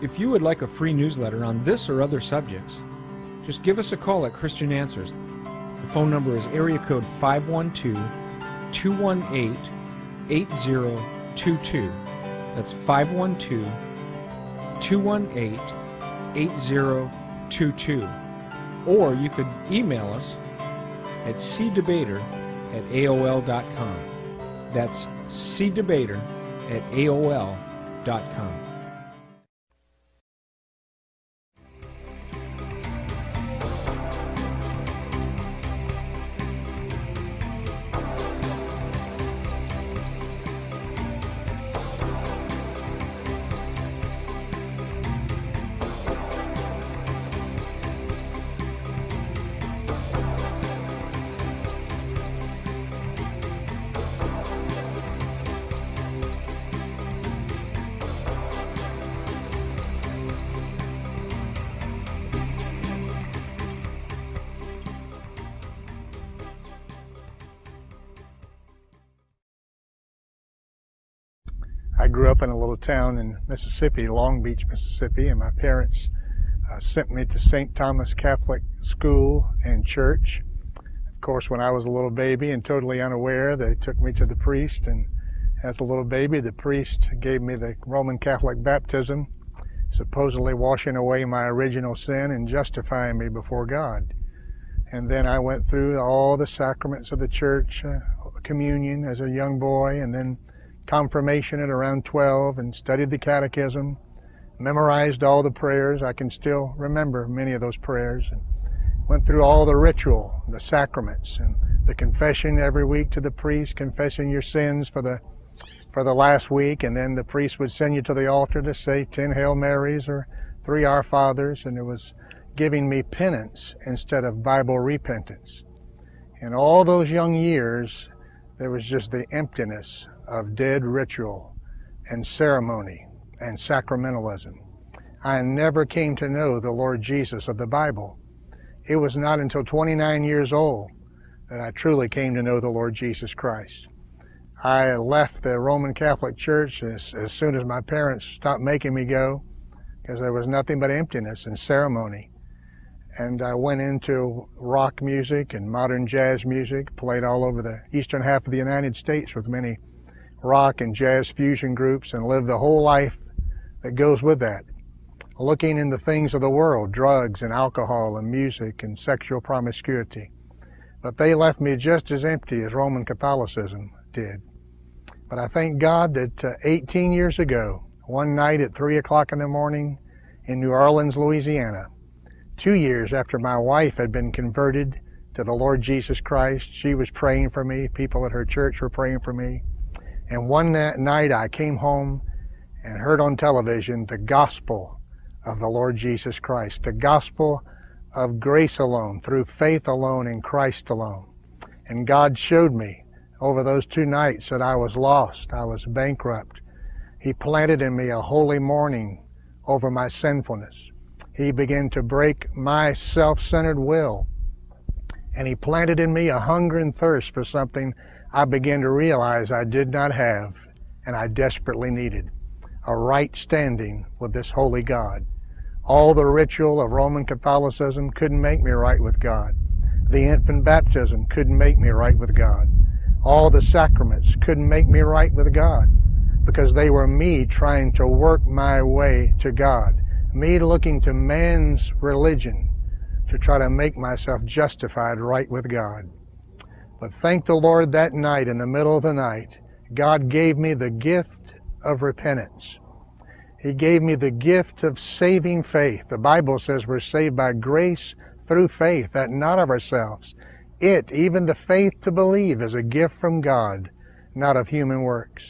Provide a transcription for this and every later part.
If you would like a free newsletter on this or other subjects, just give us a call at Christian Answers. The phone number is area code 512 218 8022. That's 512 218 8022. Or you could email us at cdebater at AOL.com. That's cdebater at AOL.com. I grew up in a little town in Mississippi, Long Beach, Mississippi, and my parents uh, sent me to St. Thomas Catholic School and Church. Of course, when I was a little baby and totally unaware, they took me to the priest, and as a little baby, the priest gave me the Roman Catholic baptism, supposedly washing away my original sin and justifying me before God. And then I went through all the sacraments of the church, uh, communion as a young boy, and then confirmation at around 12 and studied the catechism, memorized all the prayers. I can still remember many of those prayers. And went through all the ritual, the sacraments, and the confession every week to the priest, confessing your sins for the for the last week, and then the priest would send you to the altar to say ten Hail Marys or three Our Fathers, and it was giving me penance instead of Bible repentance. In all those young years, there was just the emptiness of dead ritual and ceremony and sacramentalism. I never came to know the Lord Jesus of the Bible. It was not until 29 years old that I truly came to know the Lord Jesus Christ. I left the Roman Catholic Church as, as soon as my parents stopped making me go because there was nothing but emptiness and ceremony. And I went into rock music and modern jazz music, played all over the eastern half of the United States with many rock and jazz fusion groups and live the whole life that goes with that. Looking in the things of the world, drugs and alcohol and music and sexual promiscuity. But they left me just as empty as Roman Catholicism did. But I thank God that uh, 18 years ago, one night at 3 o'clock in the morning in New Orleans, Louisiana, two years after my wife had been converted to the Lord Jesus Christ, she was praying for me. People at her church were praying for me. And one night I came home and heard on television the gospel of the Lord Jesus Christ, the gospel of grace alone, through faith alone, in Christ alone. And God showed me over those two nights that I was lost, I was bankrupt. He planted in me a holy mourning over my sinfulness. He began to break my self centered will. And He planted in me a hunger and thirst for something I began to realize I did not have and I desperately needed a right standing with this holy God. All the ritual of Roman Catholicism couldn't make me right with God. The infant baptism couldn't make me right with God. All the sacraments couldn't make me right with God because they were me trying to work my way to God. Me looking to man's religion to try to make myself justified right with God. But thank the Lord that night, in the middle of the night, God gave me the gift of repentance. He gave me the gift of saving faith. The Bible says we're saved by grace through faith, that not of ourselves. It, even the faith to believe, is a gift from God, not of human works.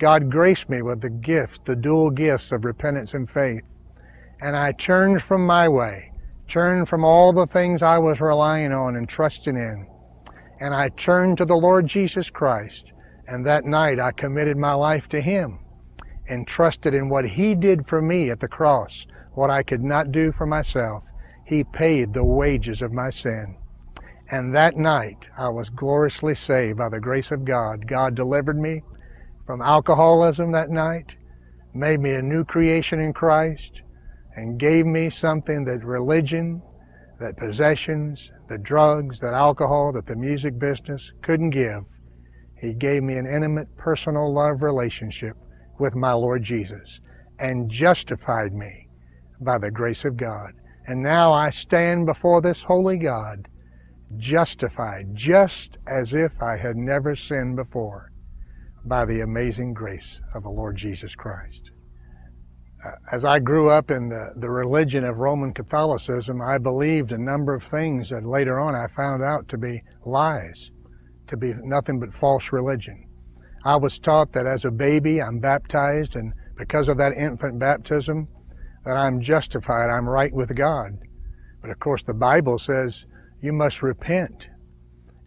God graced me with the gift, the dual gifts of repentance and faith. And I turned from my way, turned from all the things I was relying on and trusting in, and I turned to the Lord Jesus Christ. And that night I committed my life to Him and trusted in what He did for me at the cross, what I could not do for myself. He paid the wages of my sin. And that night I was gloriously saved by the grace of God. God delivered me from alcoholism that night, made me a new creation in Christ, and gave me something that religion, that possessions, the drugs, that alcohol, that the music business couldn't give. He gave me an intimate, personal love relationship with my Lord Jesus and justified me by the grace of God. And now I stand before this holy God, justified just as if I had never sinned before by the amazing grace of the Lord Jesus Christ. As I grew up in the, the religion of Roman Catholicism, I believed a number of things that later on I found out to be lies, to be nothing but false religion. I was taught that as a baby I'm baptized, and because of that infant baptism, that I'm justified, I'm right with God. But of course, the Bible says you must repent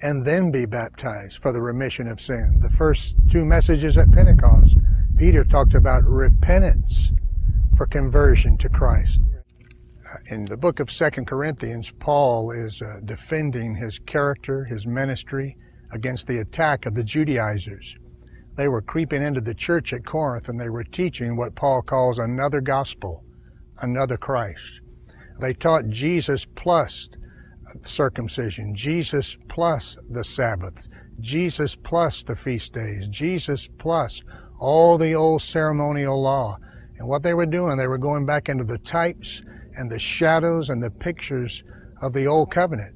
and then be baptized for the remission of sin. The first two messages at Pentecost, Peter talked about repentance for conversion to Christ. Uh, in the book of Second Corinthians, Paul is uh, defending his character, his ministry, against the attack of the Judaizers. They were creeping into the church at Corinth and they were teaching what Paul calls another gospel another Christ. They taught Jesus plus circumcision, Jesus plus the Sabbaths, Jesus plus the feast days, Jesus plus all the old ceremonial law. And what they were doing, they were going back into the types and the shadows and the pictures of the old covenant,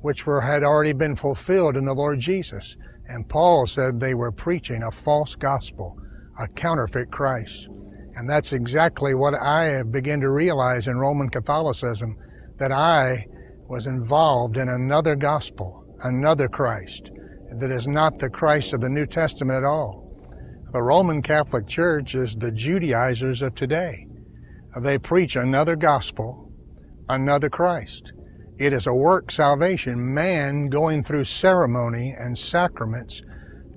which were, had already been fulfilled in the Lord Jesus. And Paul said they were preaching a false gospel, a counterfeit Christ. And that's exactly what I began to realize in Roman Catholicism that I was involved in another gospel, another Christ, that is not the Christ of the New Testament at all. The Roman Catholic Church is the Judaizers of today. They preach another gospel, another Christ. It is a work salvation, man going through ceremony and sacraments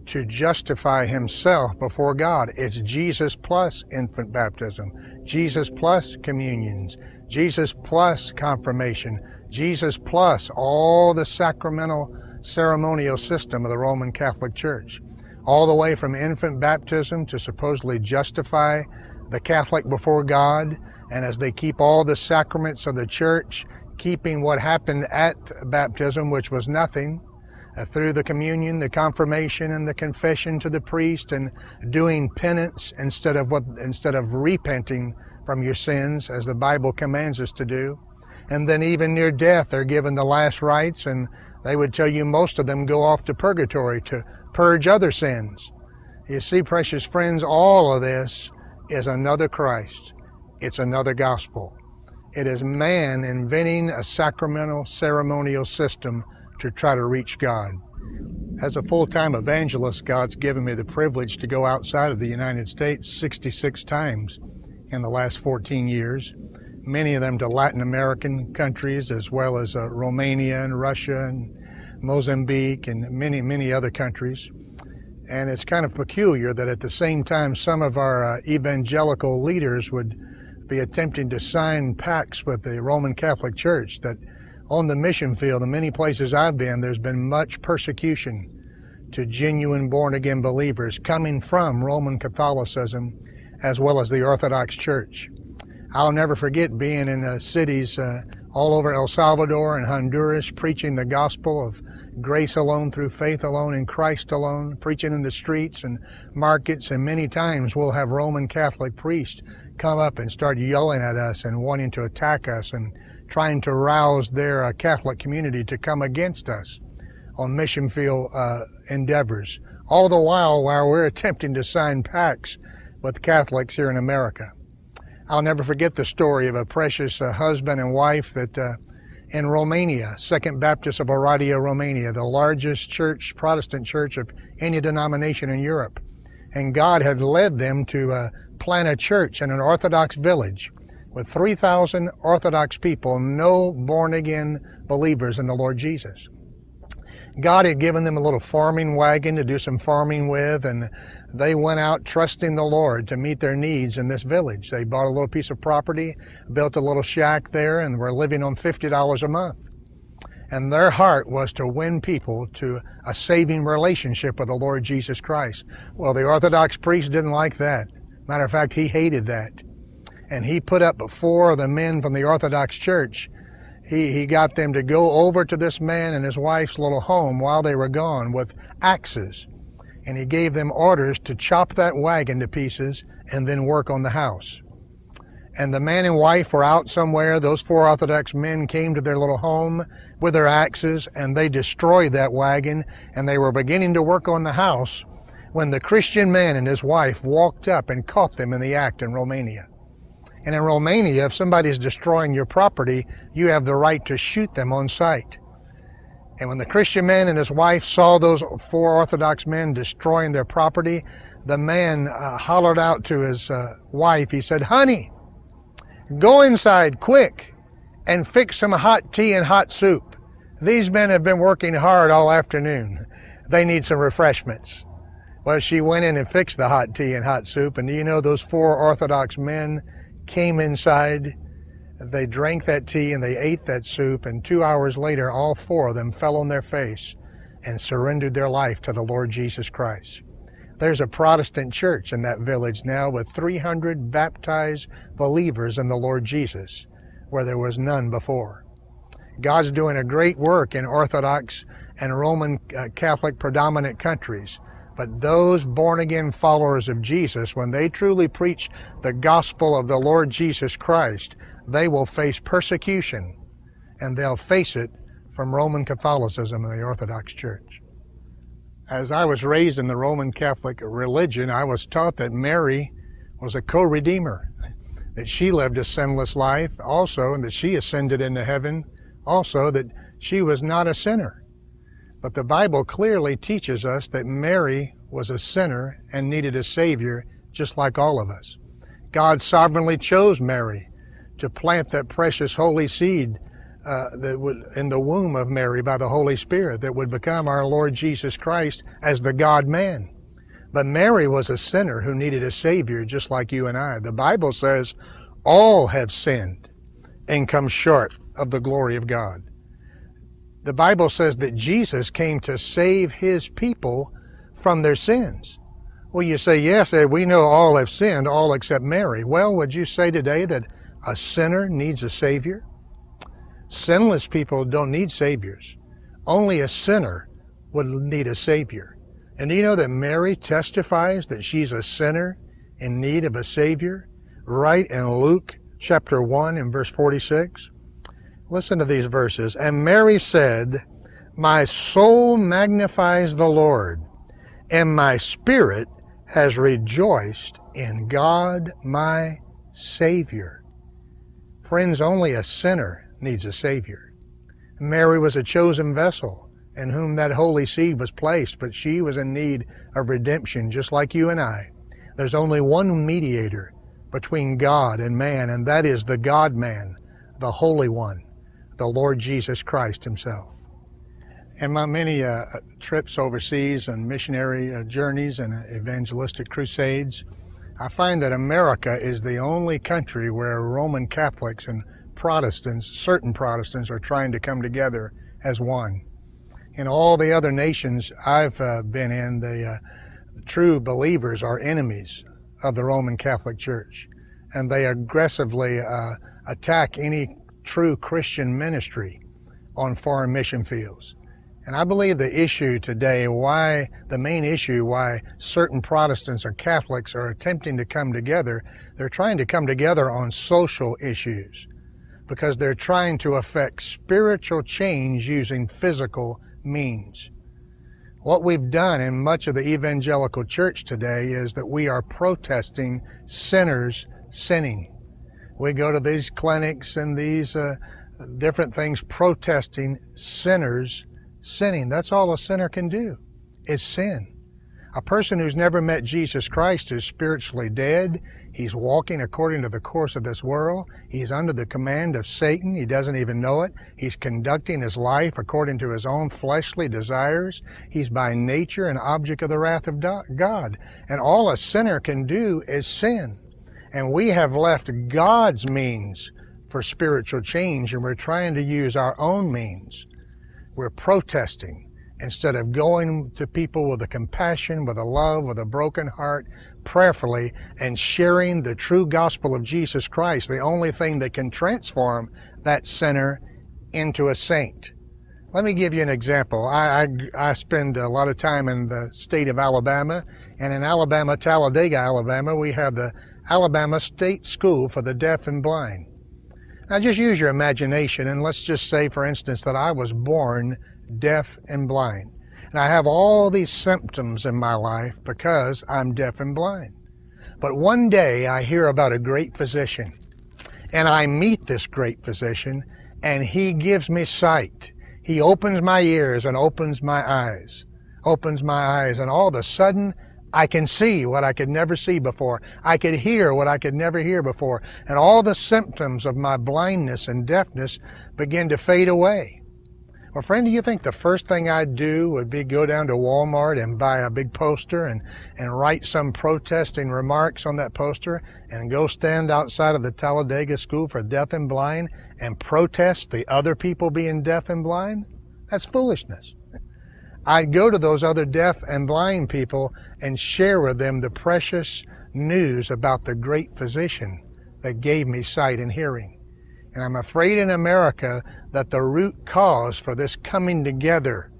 to justify himself before God. It's Jesus plus infant baptism, Jesus plus communions, Jesus plus confirmation, Jesus plus all the sacramental ceremonial system of the Roman Catholic Church. All the way from infant baptism to supposedly justify the Catholic before God, and as they keep all the sacraments of the church, keeping what happened at baptism, which was nothing, uh, through the communion, the confirmation, and the confession to the priest, and doing penance instead of what instead of repenting from your sins, as the Bible commands us to do. And then even near death, they're given the last rites, and they would tell you most of them go off to purgatory to purge other sins. You see, precious friends, all of this is another Christ. It's another gospel. It is man inventing a sacramental ceremonial system to try to reach God. As a full-time evangelist, God's given me the privilege to go outside of the United States 66 times in the last 14 years, many of them to Latin American countries as well as uh, Romania and Russia and Mozambique and many, many other countries. And it's kind of peculiar that at the same time some of our uh, evangelical leaders would be attempting to sign pacts with the Roman Catholic Church that on the mission field, in many places I've been, there's been much persecution to genuine born again believers coming from Roman Catholicism as well as the Orthodox Church. I'll never forget being in uh, cities uh, all over El Salvador and Honduras preaching the gospel of grace alone through faith alone in Christ alone, preaching in the streets and markets, and many times we'll have Roman Catholic priests come up and start yelling at us and wanting to attack us and trying to rouse their uh, Catholic community to come against us on mission field uh, endeavors, all the while while we're attempting to sign pacts with Catholics here in America. I'll never forget the story of a precious uh, husband and wife that uh, in Romania, Second Baptist of Oradea, Romania, the largest church, Protestant church of any denomination in Europe. And God had led them to uh, plant a church in an Orthodox village with 3,000 Orthodox people, no born again believers in the Lord Jesus. God had given them a little farming wagon to do some farming with, and they went out trusting the Lord to meet their needs in this village. They bought a little piece of property, built a little shack there, and were living on $50 a month. And their heart was to win people to a saving relationship with the Lord Jesus Christ. Well, the Orthodox priest didn't like that. Matter of fact, he hated that. and he put up of the men from the Orthodox Church. He, he got them to go over to this man and his wife's little home while they were gone with axes. And he gave them orders to chop that wagon to pieces and then work on the house. And the man and wife were out somewhere. Those four Orthodox men came to their little home with their axes and they destroyed that wagon and they were beginning to work on the house when the Christian man and his wife walked up and caught them in the act in Romania. And in Romania, if somebody is destroying your property, you have the right to shoot them on sight. And when the Christian man and his wife saw those four Orthodox men destroying their property, the man uh, hollered out to his uh, wife, he said, Honey, go inside quick and fix some hot tea and hot soup. These men have been working hard all afternoon. They need some refreshments. Well, she went in and fixed the hot tea and hot soup, and do you know those four Orthodox men came inside, they drank that tea and they ate that soup, and two hours later, all four of them fell on their face and surrendered their life to the Lord Jesus Christ. There's a Protestant church in that village now with 300 baptized believers in the Lord Jesus, where there was none before. God's doing a great work in Orthodox and Roman uh, Catholic predominant countries but those born again followers of Jesus, when they truly preach the gospel of the Lord Jesus Christ, they will face persecution and they'll face it from Roman Catholicism and the Orthodox Church. As I was raised in the Roman Catholic religion, I was taught that Mary was a co-redeemer, that she lived a sinless life also, and that she ascended into heaven also, that she was not a sinner. But the Bible clearly teaches us that Mary was a sinner and needed a Savior just like all of us. God sovereignly chose Mary to plant that precious holy seed uh, that would in the womb of Mary by the Holy Spirit that would become our Lord Jesus Christ as the God man. But Mary was a sinner who needed a Savior just like you and I. The Bible says all have sinned and come short of the glory of God the Bible says that Jesus came to save his people from their sins. Well, you say, yes, eh, we know all have sinned, all except Mary. Well, would you say today that a sinner needs a Savior? Sinless people don't need Saviors. Only a sinner would need a Savior. And do you know that Mary testifies that she's a sinner in need of a Savior? Right in Luke chapter 1 and verse 46. Listen to these verses. And Mary said, My soul magnifies the Lord, and my spirit has rejoiced in God my Savior. Friends, only a sinner needs a Savior. Mary was a chosen vessel in whom that holy seed was placed, but she was in need of redemption just like you and I. There's only one mediator between God and man, and that is the God man, the Holy One the Lord Jesus Christ Himself. And my many uh, trips overseas and missionary uh, journeys and evangelistic crusades, I find that America is the only country where Roman Catholics and Protestants, certain Protestants, are trying to come together as one. In all the other nations I've uh, been in, the uh, true believers are enemies of the Roman Catholic Church, and they aggressively uh, attack any true Christian ministry on foreign mission fields. And I believe the issue today, why the main issue why certain Protestants or Catholics are attempting to come together, they're trying to come together on social issues because they're trying to affect spiritual change using physical means. What we've done in much of the evangelical church today is that we are protesting sinners sinning. We go to these clinics and these uh, different things protesting sinners sinning. That's all a sinner can do is sin. A person who's never met Jesus Christ is spiritually dead. He's walking according to the course of this world. He's under the command of Satan. He doesn't even know it. He's conducting his life according to his own fleshly desires. He's by nature an object of the wrath of God. And all a sinner can do is sin. And we have left God's means for spiritual change and we're trying to use our own means. We're protesting instead of going to people with a compassion, with a love, with a broken heart, prayerfully, and sharing the true gospel of Jesus Christ, the only thing that can transform that sinner into a saint. Let me give you an example. I, I, I, spend a lot of time in the state of Alabama, and in Alabama, Talladega, Alabama, we have the Alabama State School for the Deaf and Blind. Now just use your imagination, and let's just say, for instance, that I was born deaf and blind. And I have all these symptoms in my life because I'm deaf and blind. But one day I hear about a great physician, and I meet this great physician, and he gives me sight. He opens my ears and opens my eyes, opens my eyes, and all of a sudden I can see what I could never see before. I could hear what I could never hear before. And all the symptoms of my blindness and deafness begin to fade away. Well, friend, do you think the first thing I'd do would be go down to Walmart and buy a big poster and, and write some protesting remarks on that poster and go stand outside of the Talladega School for Deaf and Blind and protest the other people being deaf and blind? That's foolishness. I'd go to those other deaf and blind people and share with them the precious news about the great physician that gave me sight and hearing. And I'm afraid in America that the root cause for this coming together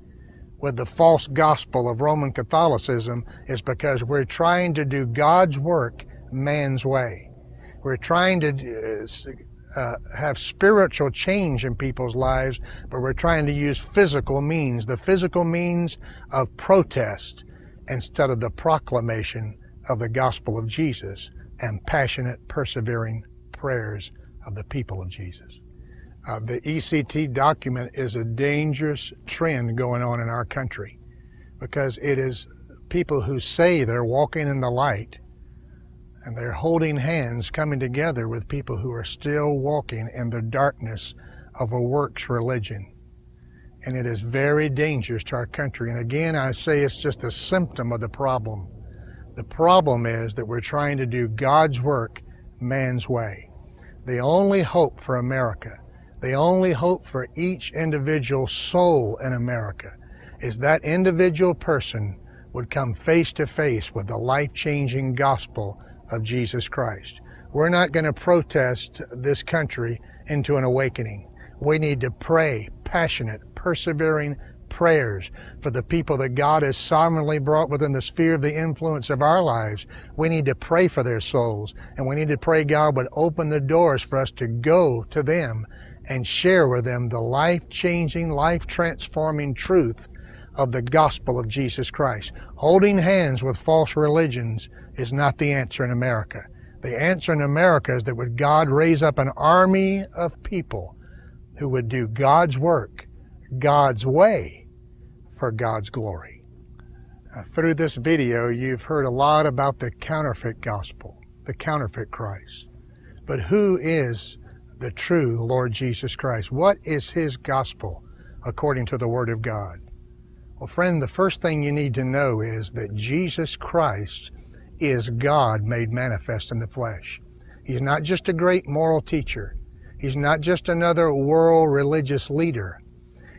with the false gospel of Roman Catholicism is because we're trying to do God's work man's way. We're trying to uh, uh, have spiritual change in people's lives, but we're trying to use physical means, the physical means of protest instead of the proclamation of the gospel of Jesus and passionate, persevering prayers of the people of Jesus. Uh, the ECT document is a dangerous trend going on in our country because it is people who say they're walking in the light and they're holding hands coming together with people who are still walking in the darkness of a works religion. And it is very dangerous to our country. And again, I say it's just a symptom of the problem. The problem is that we're trying to do God's work man's way the only hope for America, the only hope for each individual soul in America is that individual person would come face to face with the life changing gospel of Jesus Christ. We're not going to protest this country into an awakening. We need to pray passionate, persevering prayers for the people that God has sovereignly brought within the sphere of the influence of our lives. We need to pray for their souls, and we need to pray God would open the doors for us to go to them and share with them the life changing, life transforming truth of the gospel of Jesus Christ. Holding hands with false religions is not the answer in America. The answer in America is that would God raise up an army of people who would do God's work, God's way, for God's glory. Uh, through this video, you've heard a lot about the counterfeit gospel, the counterfeit Christ. But who is the true Lord Jesus Christ? What is His gospel according to the Word of God? Well, friend, the first thing you need to know is that Jesus Christ is God made manifest in the flesh. He's not just a great moral teacher. He's not just another world religious leader.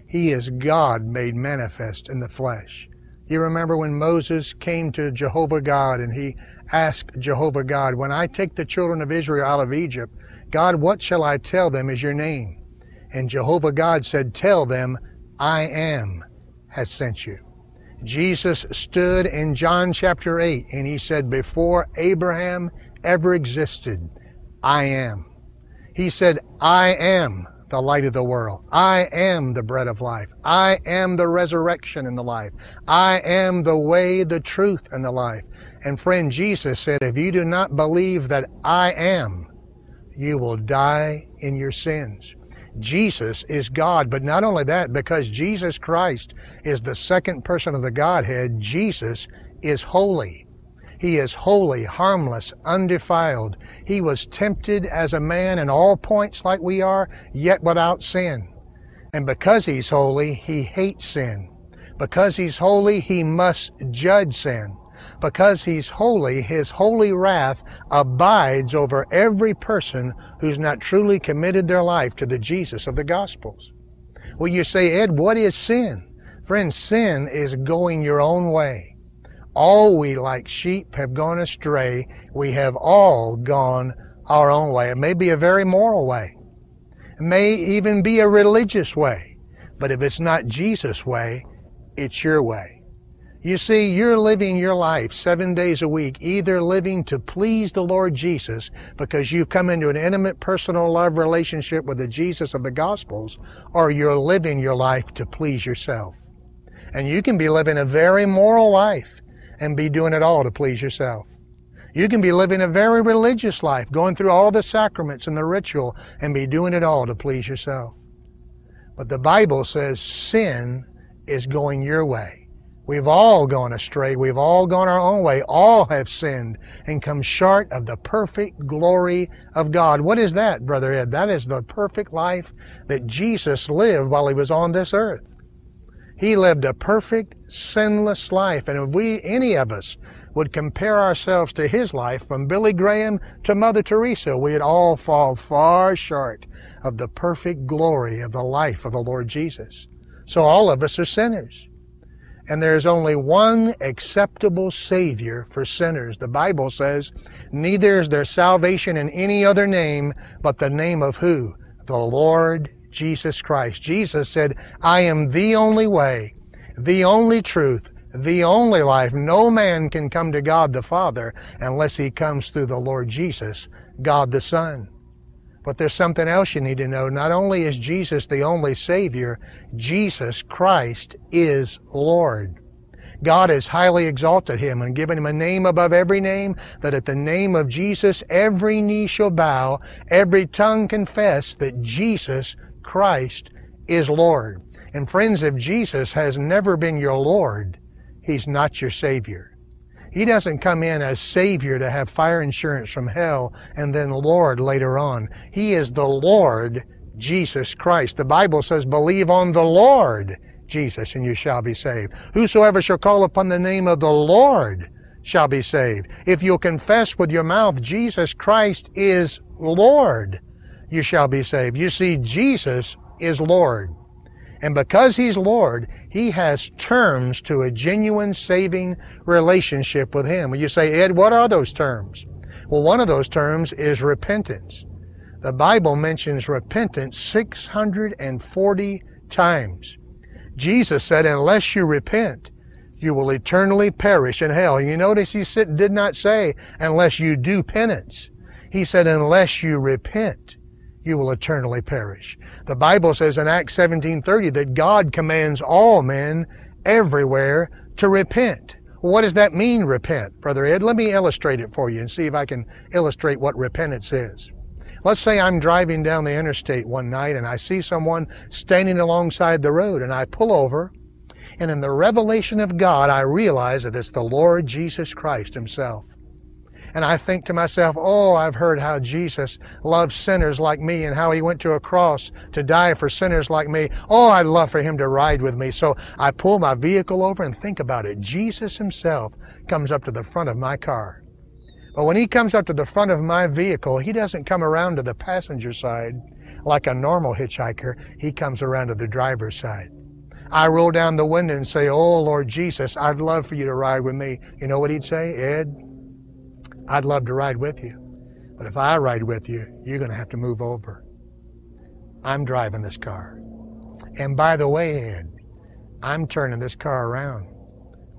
He is God made manifest in the flesh. You remember when Moses came to Jehovah God and he asked Jehovah God, When I take the children of Israel out of Egypt, God, what shall I tell them is your name? And Jehovah God said, Tell them, I am has sent you. Jesus stood in John chapter 8 and he said, Before Abraham ever existed, I am. He said, I am the light of the world. I am the bread of life. I am the resurrection and the life. I am the way, the truth, and the life. And friend, Jesus said, if you do not believe that I am, you will die in your sins. Jesus is God, but not only that, because Jesus Christ is the second person of the Godhead, Jesus is holy. He is holy, harmless, undefiled. He was tempted as a man in all points like we are, yet without sin. And because He's holy, He hates sin. Because He's holy, He must judge sin. Because He's holy, His holy wrath abides over every person who's not truly committed their life to the Jesus of the Gospels. Well, you say, Ed, what is sin? Friends, sin is going your own way. All we like sheep have gone astray. We have all gone our own way. It may be a very moral way. It may even be a religious way. But if it's not Jesus' way, it's your way. You see, you're living your life seven days a week, either living to please the Lord Jesus because you've come into an intimate personal love relationship with the Jesus of the Gospels, or you're living your life to please yourself. And you can be living a very moral life and be doing it all to please yourself. You can be living a very religious life, going through all the sacraments and the ritual, and be doing it all to please yourself. But the Bible says sin is going your way. We've all gone astray. We've all gone our own way. All have sinned and come short of the perfect glory of God. What is that, Brother Ed? That is the perfect life that Jesus lived while he was on this earth. He lived a perfect, sinless life. And if we, any of us, would compare ourselves to his life, from Billy Graham to Mother Teresa, we'd all fall far short of the perfect glory of the life of the Lord Jesus. So all of us are sinners. And there's only one acceptable Savior for sinners. The Bible says, Neither is there salvation in any other name but the name of who? The Lord Jesus Christ. Jesus said, I am the only way, the only truth, the only life. No man can come to God the Father unless he comes through the Lord Jesus, God the Son. But there's something else you need to know. Not only is Jesus the only Savior, Jesus Christ is Lord. God has highly exalted him and given him a name above every name, that at the name of Jesus every knee shall bow, every tongue confess that Jesus Christ is Lord. And friends, if Jesus has never been your Lord, he's not your Savior. He doesn't come in as Savior to have fire insurance from hell and then Lord later on. He is the Lord Jesus Christ. The Bible says, believe on the Lord Jesus and you shall be saved. Whosoever shall call upon the name of the Lord shall be saved. If you'll confess with your mouth Jesus Christ is Lord, you shall be saved. You see, Jesus is Lord. And because He's Lord, He has terms to a genuine saving relationship with Him. And you say, Ed, what are those terms? Well, one of those terms is repentance. The Bible mentions repentance 640 times. Jesus said, unless you repent, you will eternally perish in hell. You notice he did not say, unless you do penance. He said, unless you repent you will eternally perish. The Bible says in Acts 17:30 that God commands all men everywhere to repent. what does that mean, repent, Brother Ed? Let me illustrate it for you and see if I can illustrate what repentance is. Let's say I'm driving down the interstate one night and I see someone standing alongside the road and I pull over and in the revelation of God I realize that it's the Lord Jesus Christ Himself. And I think to myself, oh, I've heard how Jesus loved sinners like me and how he went to a cross to die for sinners like me. Oh, I'd love for him to ride with me. So I pull my vehicle over and think about it. Jesus himself comes up to the front of my car. But when he comes up to the front of my vehicle, he doesn't come around to the passenger side like a normal hitchhiker. He comes around to the driver's side. I roll down the window and say, Oh, Lord Jesus, I'd love for you to ride with me. You know what he'd say? Ed, I'd love to ride with you. But if I ride with you, you're going to have to move over. I'm driving this car. And by the way, Ed, I'm turning this car around.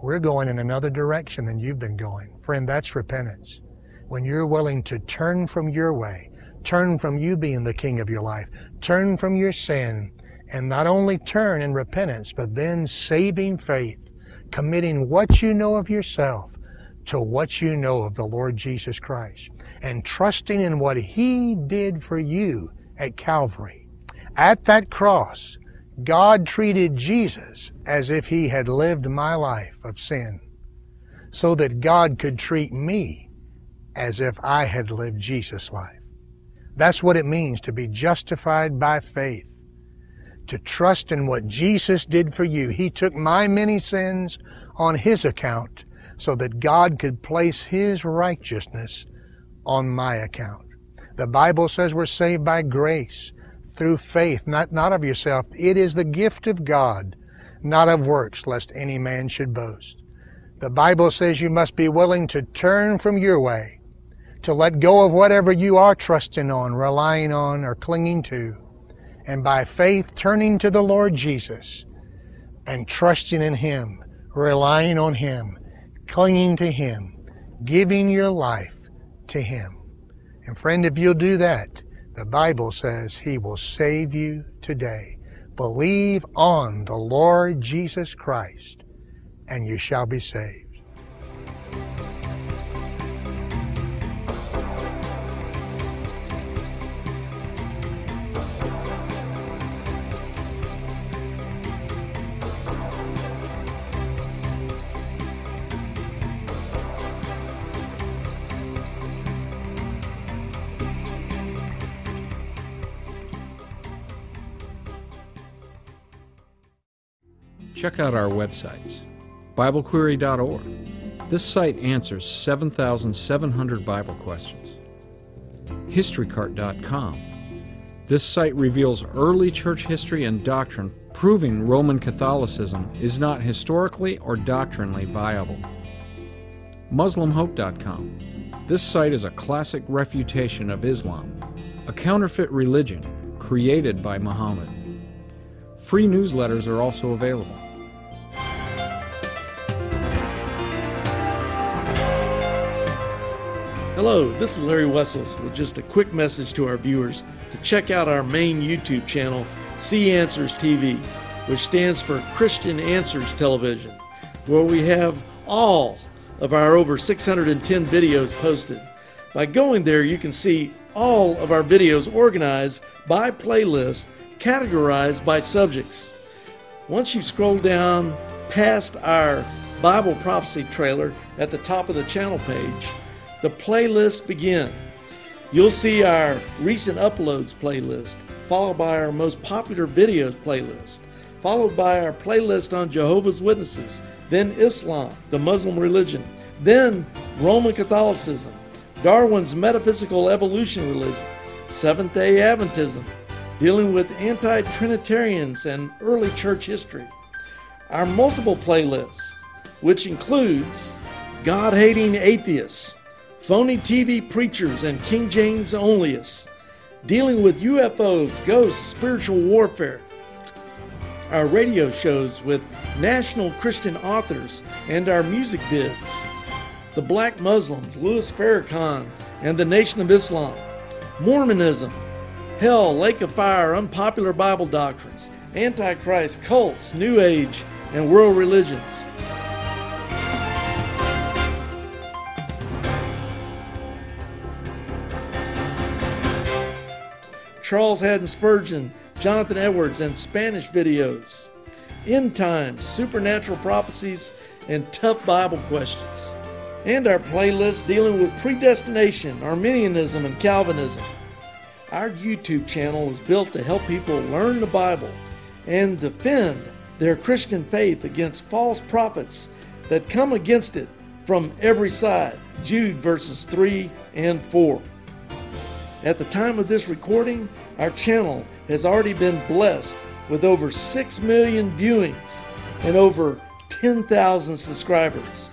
We're going in another direction than you've been going. Friend, that's repentance. When you're willing to turn from your way, turn from you being the king of your life, turn from your sin, and not only turn in repentance, but then saving faith, committing what you know of yourself to what you know of the Lord Jesus Christ and trusting in what He did for you at Calvary. At that cross, God treated Jesus as if He had lived my life of sin so that God could treat me as if I had lived Jesus' life. That's what it means to be justified by faith. To trust in what Jesus did for you. He took my many sins on His account so that God could place His righteousness on my account. The Bible says we're saved by grace through faith, not, not of yourself. It is the gift of God, not of works, lest any man should boast. The Bible says you must be willing to turn from your way, to let go of whatever you are trusting on, relying on, or clinging to, and by faith turning to the Lord Jesus and trusting in Him, relying on Him, clinging to Him, giving your life to Him. And friend, if you'll do that, the Bible says He will save you today. Believe on the Lord Jesus Christ, and you shall be saved. Check out our websites. BibleQuery.org. This site answers 7,700 Bible questions. HistoryCart.com. This site reveals early church history and doctrine proving Roman Catholicism is not historically or doctrinally viable. MuslimHope.com. This site is a classic refutation of Islam, a counterfeit religion created by Muhammad. Free newsletters are also available. Hello, this is Larry Wessels with just a quick message to our viewers to check out our main YouTube channel, CAnswersTV, which stands for Christian Answers Television, where we have all of our over 610 videos posted. By going there, you can see all of our videos organized by playlist, categorized by subjects. Once you scroll down past our Bible prophecy trailer at the top of the channel page, the playlists begin. You'll see our recent uploads playlist, followed by our most popular videos playlist, followed by our playlist on Jehovah's Witnesses, then Islam, the Muslim religion, then Roman Catholicism, Darwin's metaphysical evolution religion, Seventh day Adventism, dealing with anti Trinitarians and early church history. Our multiple playlists, which includes God hating atheists, phony TV preachers, and King James onlyists, dealing with UFOs, ghosts, spiritual warfare. Our radio shows with national Christian authors and our music vids. The Black Muslims, Louis Farrakhan, and the Nation of Islam. Mormonism, Hell, Lake of Fire, Unpopular Bible Doctrines, Antichrist, Cults, New Age, and World Religions. Charles Haddon Spurgeon, Jonathan Edwards, and Spanish videos. End times, supernatural prophecies, and tough Bible questions. And our playlist dealing with predestination, Arminianism, and Calvinism. Our YouTube channel is built to help people learn the Bible and defend their Christian faith against false prophets that come against it from every side. Jude verses 3 and 4. At the time of this recording, our channel has already been blessed with over 6 million viewings and over 10,000 subscribers.